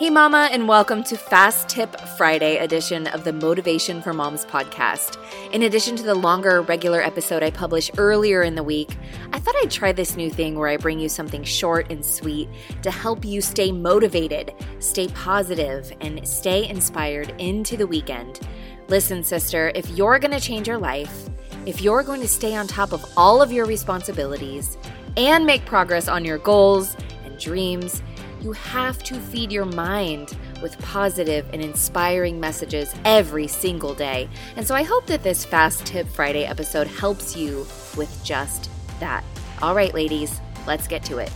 Hey, Mama, and welcome to Fast Tip Friday edition of the Motivation for Moms podcast. In addition to the longer regular episode I publish earlier in the week, I thought I'd try this new thing where I bring you something short and sweet to help you stay motivated, stay positive, and stay inspired into the weekend. Listen, sister, if you're going to change your life, if you're going to stay on top of all of your responsibilities and make progress on your goals and dreams, you have to feed your mind with positive and inspiring messages every single day. And so I hope that this Fast Tip Friday episode helps you with just that. All right, ladies, let's get to it.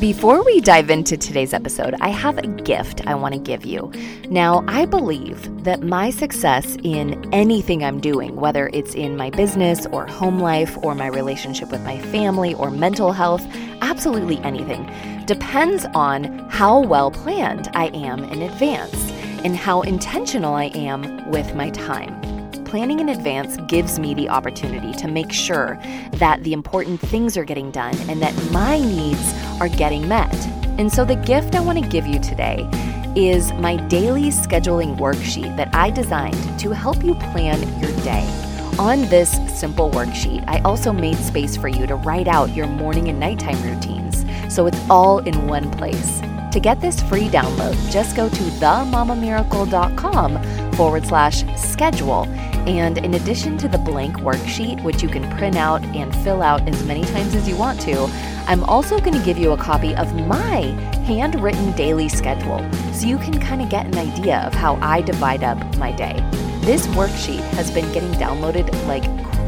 Before we dive into today's episode, I have a gift I want to give you. Now, I believe that my success in anything I'm doing, whether it's in my business or home life or my relationship with my family or mental health, absolutely anything, depends on how well planned I am in advance and how intentional I am with my time planning in advance gives me the opportunity to make sure that the important things are getting done and that my needs are getting met. And so, the gift I want to give you today is my daily scheduling worksheet that I designed to help you plan your day. On this simple worksheet, I also made space for you to write out your morning and nighttime routines so it's all in one place. To get this free download, just go to themamamiracle.com forward slash schedule. And in addition to the blank worksheet, which you can print out and fill out as many times as you want to, I'm also going to give you a copy of my handwritten daily schedule so you can kind of get an idea of how I divide up my day. This worksheet has been getting downloaded like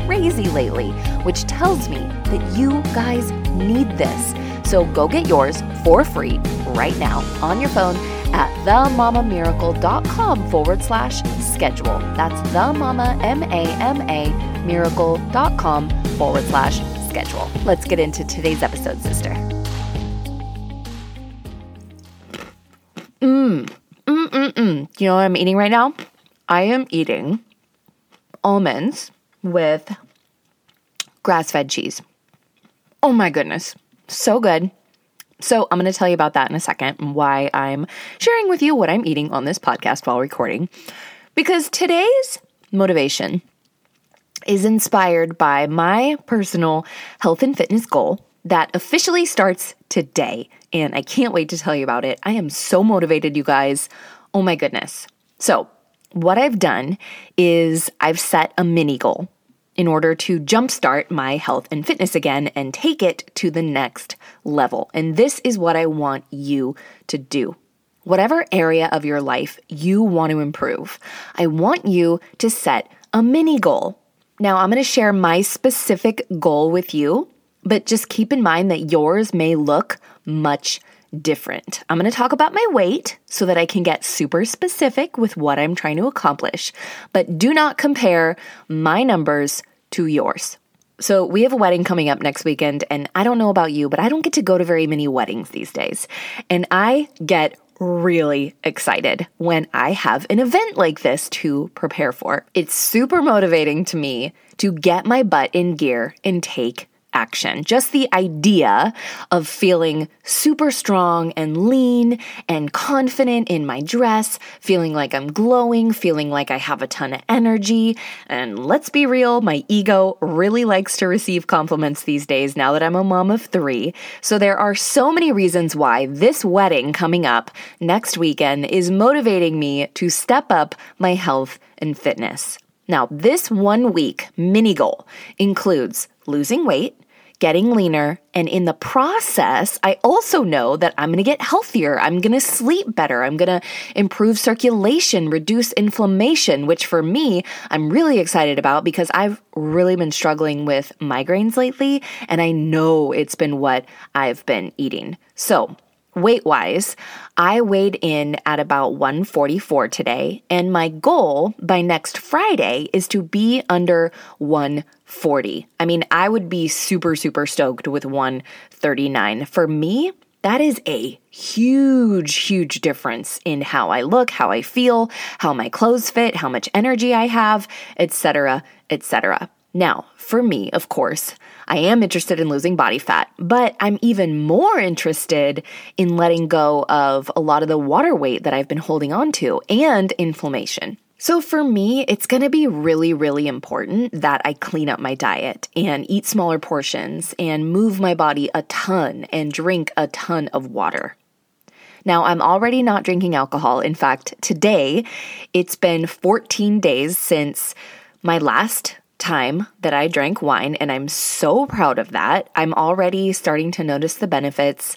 crazy lately, which tells me that you guys need this. So go get yours for free right now on your phone at themamamiracle.com forward slash schedule. That's themama, M-A-M-A, miracle.com forward slash schedule. Let's get into today's episode, sister. Mmm, mmm, mmm, mmm. You know what I'm eating right now? I am eating almonds with grass fed cheese. Oh my goodness. So good. So, I'm going to tell you about that in a second and why I'm sharing with you what I'm eating on this podcast while recording. Because today's motivation is inspired by my personal health and fitness goal that officially starts today. And I can't wait to tell you about it. I am so motivated, you guys. Oh my goodness. So, what I've done is I've set a mini goal in order to jumpstart my health and fitness again and take it to the next level. And this is what I want you to do. Whatever area of your life you want to improve, I want you to set a mini goal. Now, I'm going to share my specific goal with you, but just keep in mind that yours may look much different. I'm going to talk about my weight so that I can get super specific with what I'm trying to accomplish, but do not compare my numbers to yours. So, we have a wedding coming up next weekend, and I don't know about you, but I don't get to go to very many weddings these days. And I get really excited when I have an event like this to prepare for. It's super motivating to me to get my butt in gear and take action. Just the idea of feeling super strong and lean and confident in my dress, feeling like I'm glowing, feeling like I have a ton of energy. And let's be real, my ego really likes to receive compliments these days now that I'm a mom of three. So there are so many reasons why this wedding coming up next weekend is motivating me to step up my health and fitness. Now, this one week mini goal includes losing weight, getting leaner. And in the process, I also know that I'm going to get healthier. I'm going to sleep better. I'm going to improve circulation, reduce inflammation, which for me, I'm really excited about because I've really been struggling with migraines lately. And I know it's been what I've been eating. So, weight wise, I weighed in at about 144 today, and my goal by next Friday is to be under 140. I mean, I would be super, super stoked with 139. For me, that is a huge, huge difference in how I look, how I feel, how my clothes fit, how much energy I have, etc., etc. Now, for me, of course, I am interested in losing body fat, but I'm even more interested in letting go of a lot of the water weight that I've been holding on to and inflammation. So, for me, it's gonna be really, really important that I clean up my diet and eat smaller portions and move my body a ton and drink a ton of water. Now, I'm already not drinking alcohol. In fact, today it's been 14 days since my last time that I drank wine, and I'm so proud of that. I'm already starting to notice the benefits.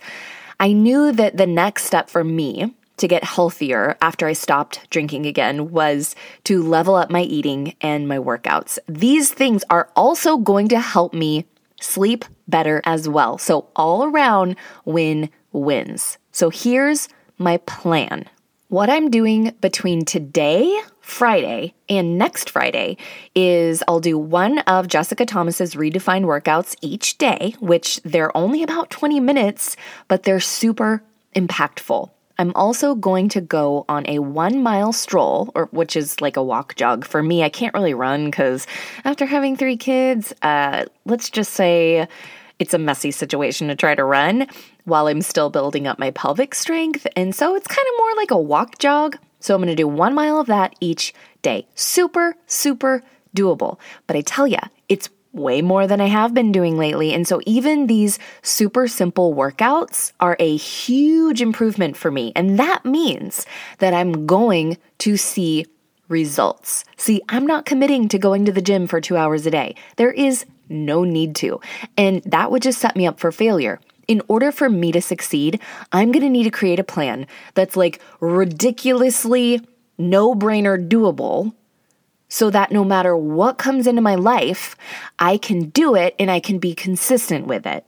I knew that the next step for me to get healthier after I stopped drinking again was to level up my eating and my workouts. These things are also going to help me sleep better as well. So, all around win wins. So, here's my plan. What I'm doing between today, Friday, and next Friday is I'll do one of Jessica Thomas's redefined workouts each day, which they're only about 20 minutes, but they're super impactful. I'm also going to go on a one mile stroll, or which is like a walk jog. For me, I can't really run because after having three kids, uh, let's just say it's a messy situation to try to run while I'm still building up my pelvic strength. And so it's kind of more like a walk jog. So I'm going to do one mile of that each day. Super, super doable. But I tell you, it's way more than I have been doing lately. And so even these super simple workouts are a huge improvement for me. And that means that I'm going to see results. See, I'm not committing to going to the gym for two hours a day. There is no need to. And that would just set me up for failure. In order for me to succeed, I'm going to need to create a plan that's like ridiculously no brainer doable so that no matter what comes into my life, I can do it and I can be consistent with it.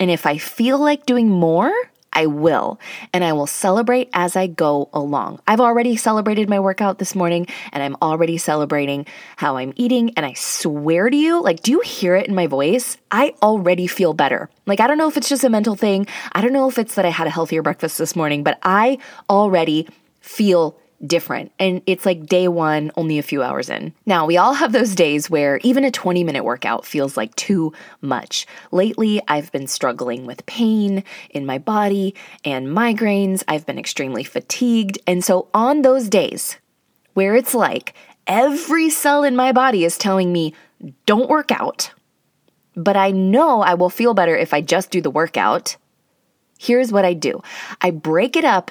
And if I feel like doing more, I will. And I will celebrate as I go along. I've already celebrated my workout this morning and I'm already celebrating how I'm eating. And I swear to you, like, do you hear it in my voice? I already feel better. Like, I don't know if it's just a mental thing. I don't know if it's that I had a healthier breakfast this morning, but I already feel different. And it's like day one, only a few hours in. Now, we all have those days where even a 20 minute workout feels like too much. Lately, I've been struggling with pain in my body and migraines. I've been extremely fatigued. And so, on those days where it's like every cell in my body is telling me, don't work out, but I know I will feel better if I just do the workout. Here's what I do I break it up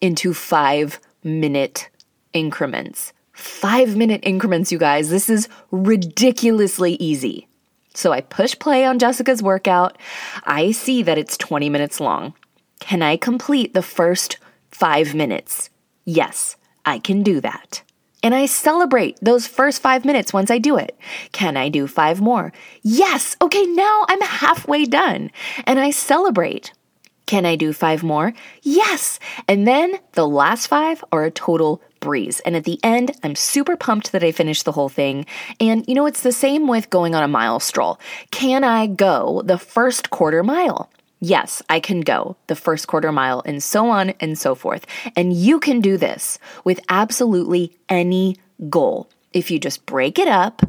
into five minute increments. Five minute increments, you guys. This is ridiculously easy. So I push play on Jessica's workout. I see that it's 20 minutes long. Can I complete the first five minutes? Yes, I can do that. And I celebrate those first five minutes once I do it. Can I do five more? Yes. Okay, now I'm halfway done. And I celebrate. Can I do five more? Yes. And then the last five are a total breeze. And at the end, I'm super pumped that I finished the whole thing. And you know, it's the same with going on a mile stroll. Can I go the first quarter mile? Yes, I can go the first quarter mile and so on and so forth. And you can do this with absolutely any goal. If you just break it up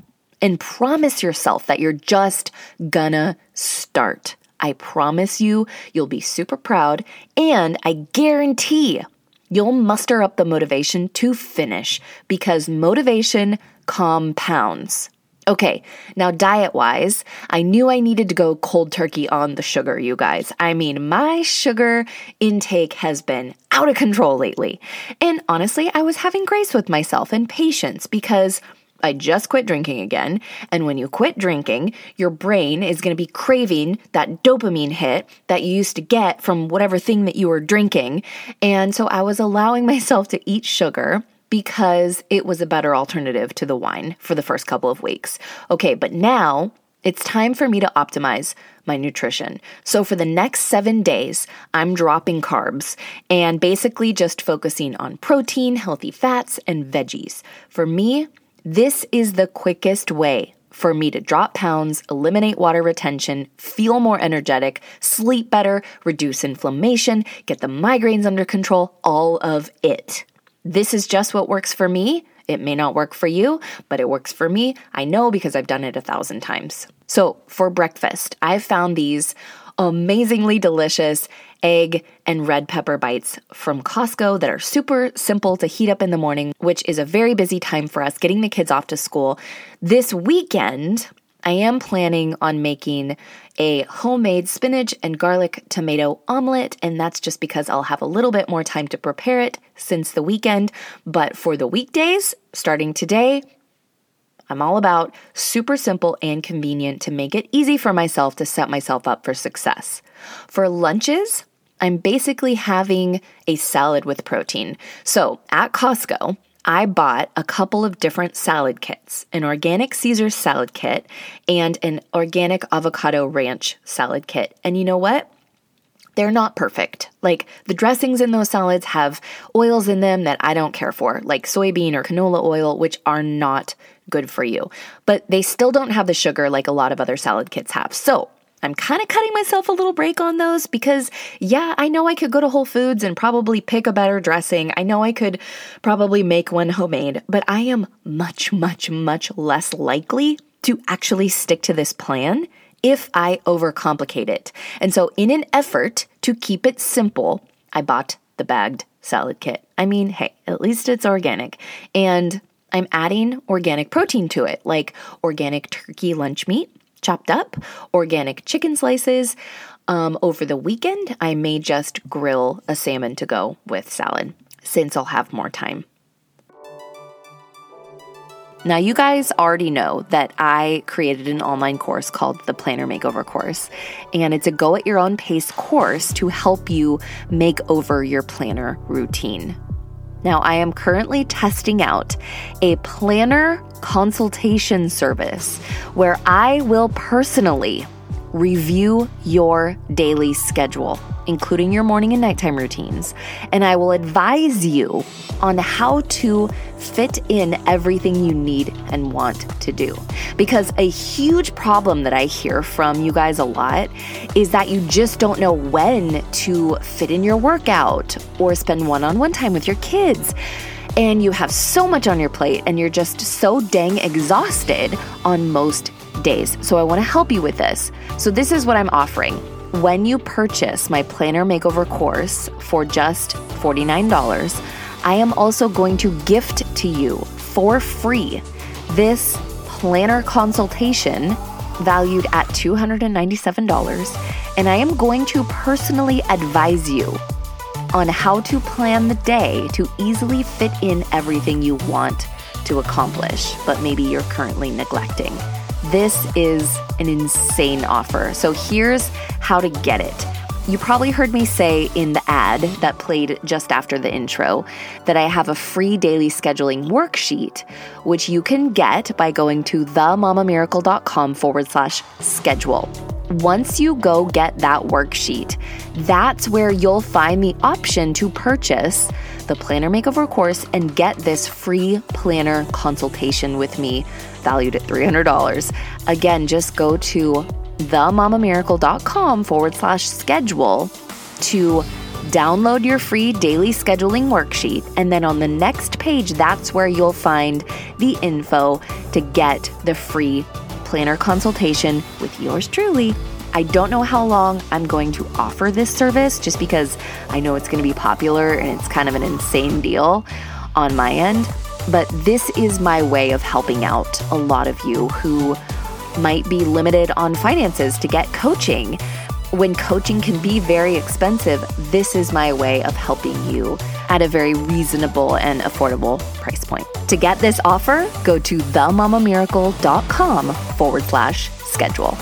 and promise yourself that you're just gonna start. I promise you, you'll be super proud, and I guarantee you'll muster up the motivation to finish because motivation compounds. Okay, now diet wise, I knew I needed to go cold turkey on the sugar, you guys. I mean, my sugar intake has been out of control lately. And honestly, I was having grace with myself and patience because I just quit drinking again. And when you quit drinking, your brain is going to be craving that dopamine hit that you used to get from whatever thing that you were drinking. And so I was allowing myself to eat sugar because it was a better alternative to the wine for the first couple of weeks. Okay, but now it's time for me to optimize my nutrition. So, for the next seven days, I'm dropping carbs and basically just focusing on protein, healthy fats, and veggies. For me, this is the quickest way for me to drop pounds, eliminate water retention, feel more energetic, sleep better, reduce inflammation, get the migraines under control, all of it. This is just what works for me. It may not work for you, but it works for me. I know because I've done it a thousand times. So, for breakfast, I've found these amazingly delicious egg and red pepper bites from Costco that are super simple to heat up in the morning, which is a very busy time for us getting the kids off to school. This weekend, I am planning on making a homemade spinach and garlic tomato omelet, and that's just because I'll have a little bit more time to prepare it since the weekend. But for the weekdays, starting today, I'm all about super simple and convenient to make it easy for myself to set myself up for success. For lunches, I'm basically having a salad with protein. So at Costco, I bought a couple of different salad kits an organic Caesar salad kit and an organic avocado ranch salad kit. And you know what? They're not perfect. Like the dressings in those salads have oils in them that I don't care for, like soybean or canola oil, which are not good for you. But they still don't have the sugar like a lot of other salad kits have. So I'm kind of cutting myself a little break on those because, yeah, I know I could go to Whole Foods and probably pick a better dressing. I know I could probably make one homemade, but I am much, much, much less likely to actually stick to this plan if I overcomplicate it. And so, in an effort to keep it simple, I bought the bagged salad kit. I mean, hey, at least it's organic. And I'm adding organic protein to it, like organic turkey lunch meat chopped up, organic chicken slices. Um, over the weekend, I may just grill a salmon to go with salad since I'll have more time. Now, you guys already know that I created an online course called the Planner Makeover Course, and it's a go at your own pace course to help you make over your planner routine. Now, I am currently testing out a planner consultation service where I will personally review your daily schedule, including your morning and nighttime routines, and I will advise you on how to fit in everything you need and want to do. Because a huge problem that I hear from you guys a lot is that you just don't know when to fit in your workout or spend one on one time with your kids and you have so much on your plate and you're just so dang exhausted on most days. So I want to help you with this. So this is what I'm offering. When you purchase my planner makeover course for just $49, I am also going to gift to you for free this planner consultation valued at $297 and I am going to personally advise you on how to plan the day to easily fit in everything you want to accomplish, but maybe you're currently neglecting. This is an insane offer. So here's how to get it. You probably heard me say in the ad that played just after the intro that I have a free daily scheduling worksheet, which you can get by going to themamamiracle.com forward slash schedule. Once you go get that worksheet, that's where you'll find the option to purchase the Planner Makeover course and get this free planner consultation with me, valued at $300. Again, just go to themamamiracle.com forward slash schedule to download your free daily scheduling worksheet. And then on the next page, that's where you'll find the info to get the free planner consultation with yours truly. I don't know how long I'm going to offer this service just because I know it's going to be popular and it's kind of an insane deal on my end. But this is my way of helping out a lot of you who might be limited on finances to get coaching. When coaching can be very expensive, this is my way of helping you at a very reasonable and affordable price point. To get this offer, go to themamamiracle.com forward slash schedule.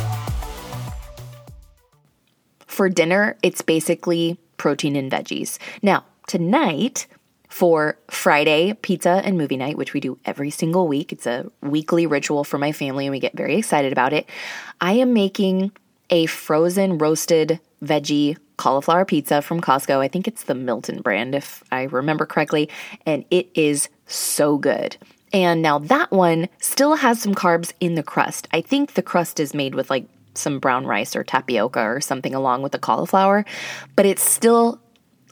For dinner, it's basically protein and veggies. Now, tonight, for Friday pizza and movie night, which we do every single week. It's a weekly ritual for my family and we get very excited about it. I am making a frozen roasted veggie cauliflower pizza from Costco. I think it's the Milton brand, if I remember correctly, and it is so good. And now that one still has some carbs in the crust. I think the crust is made with like some brown rice or tapioca or something along with the cauliflower, but it's still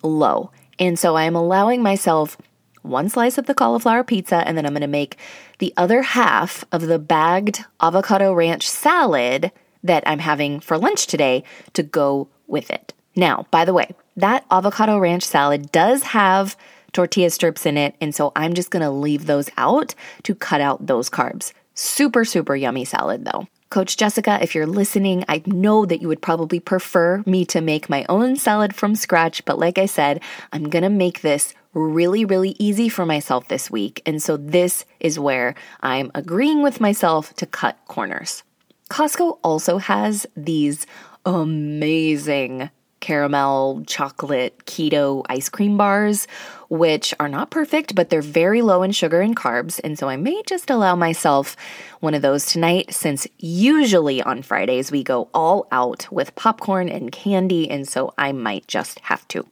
low. And so I'm allowing myself one slice of the cauliflower pizza, and then I'm going to make the other half of the bagged avocado ranch salad that I'm having for lunch today to go with it. Now, by the way, that avocado ranch salad does have tortilla strips in it, and so I'm just gonna leave those out to cut out those carbs. Super, super yummy salad though. Coach Jessica, if you're listening, I know that you would probably prefer me to make my own salad from scratch, but like I said, I'm gonna make this really, really easy for myself this week. And so this is where I'm agreeing with myself to cut corners. Costco also has these amazing caramel chocolate keto ice cream bars, which are not perfect, but they're very low in sugar and carbs. And so I may just allow myself one of those tonight, since usually on Fridays we go all out with popcorn and candy. And so I might just have to.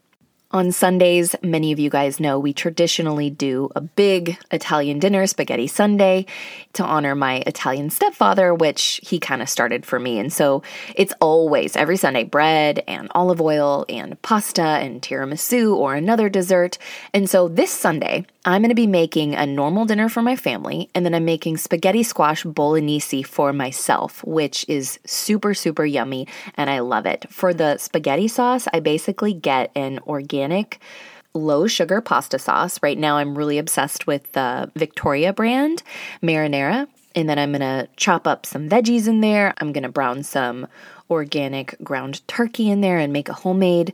On Sundays, many of you guys know we traditionally do a big Italian dinner, Spaghetti Sunday, to honor my Italian stepfather, which he kind of started for me. And so it's always every Sunday bread and olive oil and pasta and tiramisu or another dessert. And so this Sunday, I'm going to be making a normal dinner for my family, and then I'm making spaghetti squash bolognese for myself, which is super, super yummy, and I love it. For the spaghetti sauce, I basically get an organic low sugar pasta sauce. Right now, I'm really obsessed with the Victoria brand marinara. And then I'm gonna chop up some veggies in there. I'm gonna brown some organic ground turkey in there and make a homemade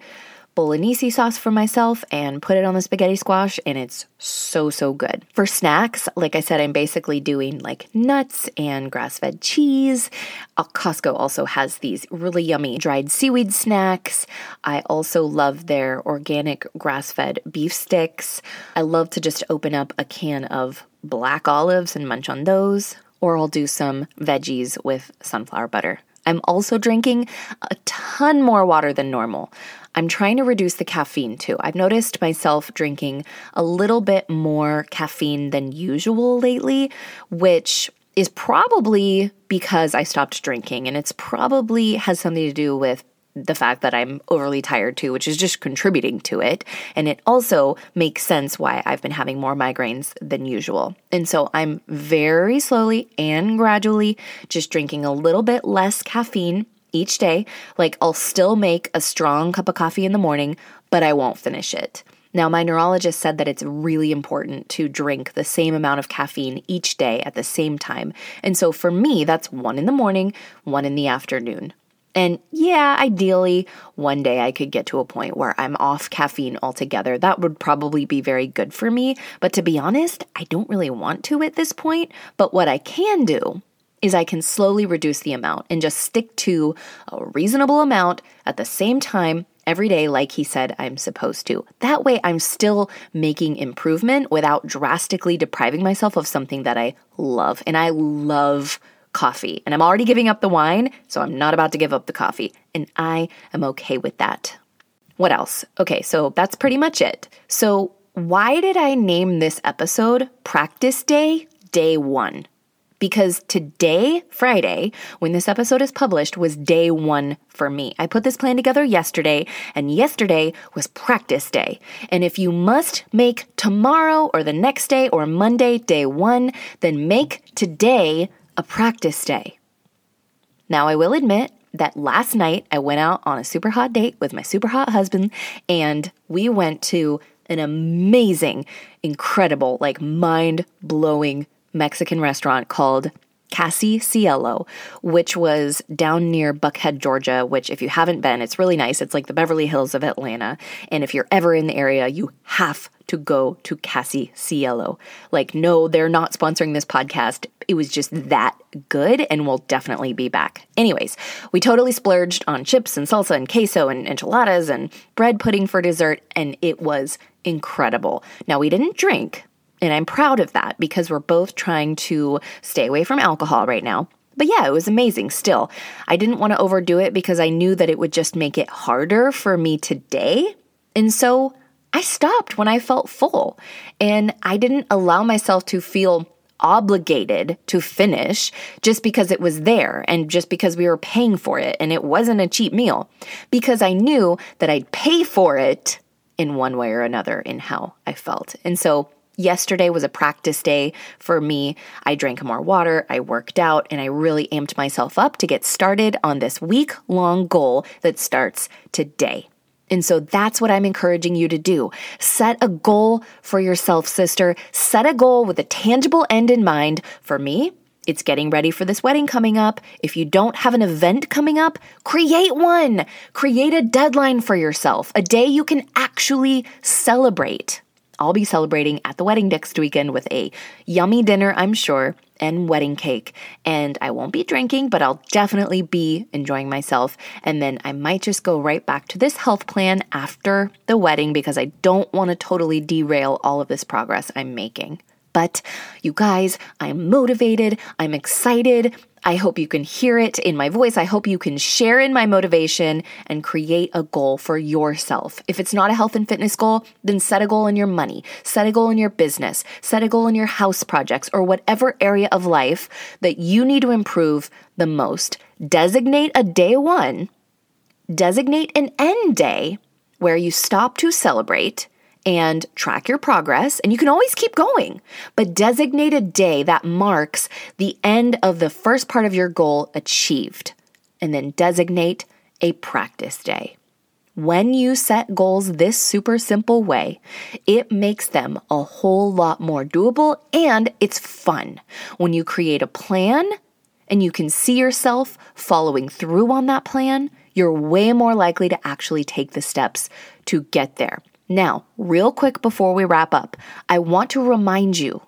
bolognese sauce for myself and put it on the spaghetti squash, and it's so, so good. For snacks, like I said, I'm basically doing like nuts and grass fed cheese. Uh, Costco also has these really yummy dried seaweed snacks. I also love their organic grass fed beef sticks. I love to just open up a can of black olives and munch on those, or I'll do some veggies with sunflower butter. I'm also drinking a ton more water than normal. I'm trying to reduce the caffeine too. I've noticed myself drinking a little bit more caffeine than usual lately, which is probably because I stopped drinking and it's probably has something to do with the fact that I'm overly tired too, which is just contributing to it. And it also makes sense why I've been having more migraines than usual. And so I'm very slowly and gradually just drinking a little bit less caffeine each day. Like I'll still make a strong cup of coffee in the morning, but I won't finish it. Now, my neurologist said that it's really important to drink the same amount of caffeine each day at the same time. And so for me, that's one in the morning, one in the afternoon. And yeah, ideally, one day I could get to a point where I'm off caffeine altogether. That would probably be very good for me. But to be honest, I don't really want to at this point. But what I can do is I can slowly reduce the amount and just stick to a reasonable amount at the same time every day, like he said I'm supposed to. That way, I'm still making improvement without drastically depriving myself of something that I love. And I love coffee. And I'm already giving up the wine, so I'm not about to give up the coffee. And I am okay with that. What else? Okay, so that's pretty much it. So, why did I name this episode Practice Day, Day One? Because today, Friday, when this episode is published, was day one for me. I put this plan together yesterday, and yesterday was practice day. And if you must make tomorrow or the next day or Monday day one, then make today a practice day. Now, I will admit that last night I went out on a super hot date with my super hot husband, and we went to an amazing, incredible, like mind blowing Mexican restaurant called Casi Cielo, which was down near Buckhead, Georgia, which, if you haven't been, it's really nice. It's like the Beverly Hills of Atlanta. And if you're ever in the area, you have to go to Casi Cielo. Like, no, they're not sponsoring this podcast. It was just that good, and we'll definitely be back. Anyways, we totally splurged on chips and salsa and queso and enchiladas and bread pudding for dessert, and it was incredible. Now, we didn't drink and I'm proud of that because we're both trying to stay away from alcohol right now. But yeah, it was amazing still. I didn't want to overdo it because I knew that it would just make it harder for me today. And so I stopped when I felt full. And I didn't allow myself to feel obligated to finish just because it was there and just because we were paying for it and it wasn't a cheap meal. Because I knew that I'd pay for it in one way or another in how I felt. And so Yesterday was a practice day for me. I drank more water, I worked out, and I really amped myself up to get started on this week long goal that starts today. And so that's what I'm encouraging you to do. Set a goal for yourself, sister. Set a goal with a tangible end in mind. For me, it's getting ready for this wedding coming up. If you don't have an event coming up, create one. Create a deadline for yourself, a day you can actually celebrate. I'll be celebrating at the wedding next weekend with a yummy dinner, I'm sure, and wedding cake. And I won't be drinking, but I'll definitely be enjoying myself. And then I might just go right back to this health plan after the wedding because I don't want to totally derail all of this progress I'm making. But you guys, I'm motivated, I'm excited. I hope you can hear it in my voice. I hope you can share in my motivation and create a goal for yourself. If it's not a health and fitness goal, then set a goal in your money, set a goal in your business, set a goal in your house projects, or whatever area of life that you need to improve the most. Designate a day one, designate an end day where you stop to celebrate and track your progress. And you can always keep going, but designate a day that marks the end of the first part of your goal achieved. And then designate a practice day. When you set goals this super simple way, it makes them a whole lot more doable and it's fun. When you create a plan and you can see yourself following through on that plan, you're way more likely to actually take the steps to get there. Now, real quick before we wrap up, I want to remind you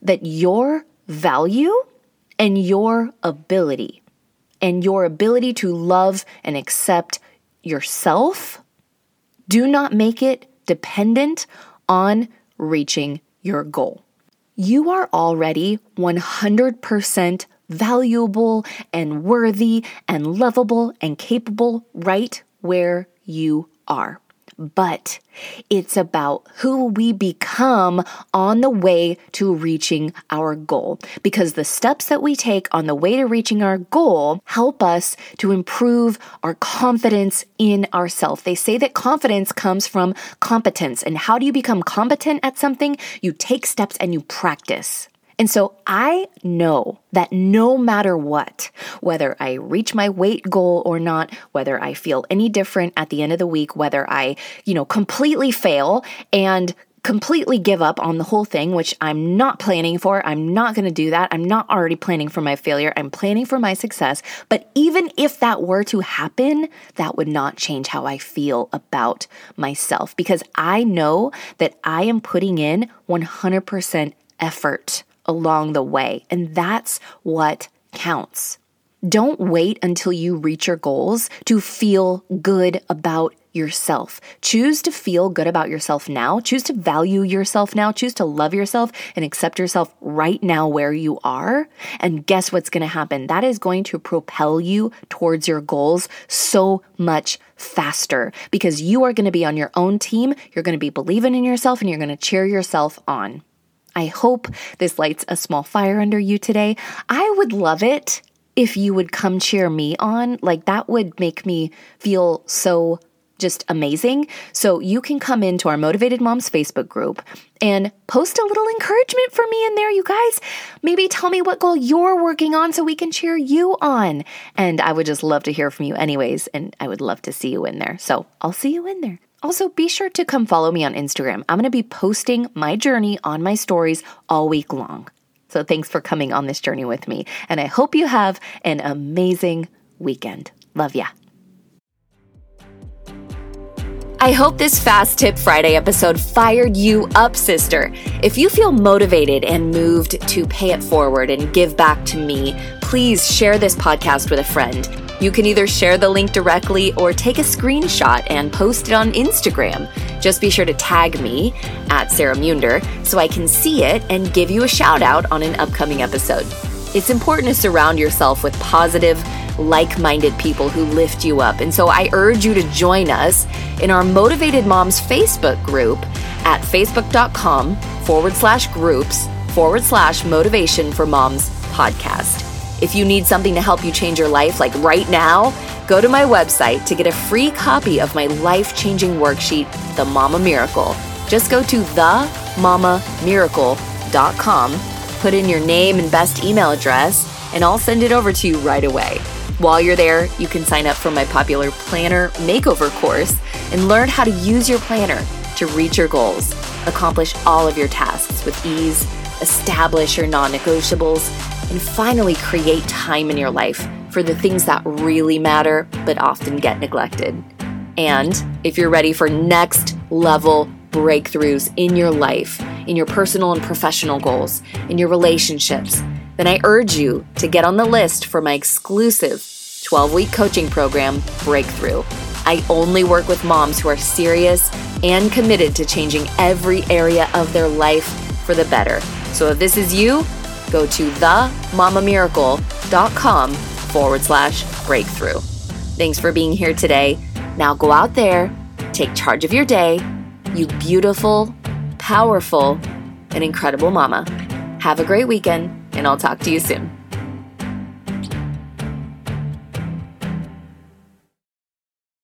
that your value and your ability and your ability to love and accept yourself do not make it dependent on reaching your goal. You are already 100% valuable and worthy and lovable and capable right where you are but it's about who we become on the way to reaching our goal. Because the steps that we take on the way to reaching our goal help us to improve our confidence in ourselves. They say that confidence comes from competence. And how do you become competent at something? You take steps and you practice. And so I know that no matter what, whether I reach my weight goal or not, whether I feel any different at the end of the week, whether I, you know, completely fail and completely give up on the whole thing, which I'm not planning for. I'm not going to do that. I'm not already planning for my failure. I'm planning for my success. But even if that were to happen, that would not change how I feel about myself because I know that I am putting in 100% effort along the way. And that's what counts. Don't wait until you reach your goals to feel good about yourself. Choose to feel good about yourself now. Choose to value yourself now. Choose to love yourself and accept yourself right now where you are. And guess what's going to happen? That is going to propel you towards your goals so much faster because you are going to be on your own team. You're going to be believing in yourself and you're going to cheer yourself on. I hope this lights a small fire under you today. I would love it if you would come cheer me on. Like, that would make me feel so just amazing. So you can come into our Motivated Moms Facebook group and post a little encouragement for me in there, you guys. Maybe tell me what goal you're working on so we can cheer you on. And I would just love to hear from you, anyways. And I would love to see you in there. So I'll see you in there. Also, be sure to come follow me on Instagram. I'm going to be posting my journey on my stories all week long. So, thanks for coming on this journey with me. And I hope you have an amazing weekend. Love ya. I hope this Fast Tip Friday episode fired you up, sister. If you feel motivated and moved to pay it forward and give back to me, please share this podcast with a friend. You can either share the link directly or take a screenshot and post it on Instagram. Just be sure to tag me at Sarah Munder so I can see it and give you a shout out on an upcoming episode. It's important to surround yourself with positive, like minded people who lift you up. And so I urge you to join us in our Motivated Moms Facebook group at facebook.com forward slash groups forward slash motivation for moms podcast. If you need something to help you change your life, like right now, go to my website to get a free copy of my life changing worksheet, The Mama Miracle. Just go to themamamiracle.com, put in your name and best email address, and I'll send it over to you right away. While you're there, you can sign up for my popular planner makeover course and learn how to use your planner to reach your goals, accomplish all of your tasks with ease, establish your non negotiables, and finally create time in your life for the things that really matter but often get neglected. And if you're ready for next level breakthroughs in your life, in your personal and professional goals, in your relationships, then I urge you to get on the list for my exclusive 12 week coaching program, Breakthrough. I only work with moms who are serious and committed to changing every area of their life for the better. So if this is you, go to themamamiracle.com forward slash breakthrough. Thanks for being here today. Now go out there, take charge of your day, you beautiful, powerful, and incredible mama. Have a great weekend, and I'll talk to you soon.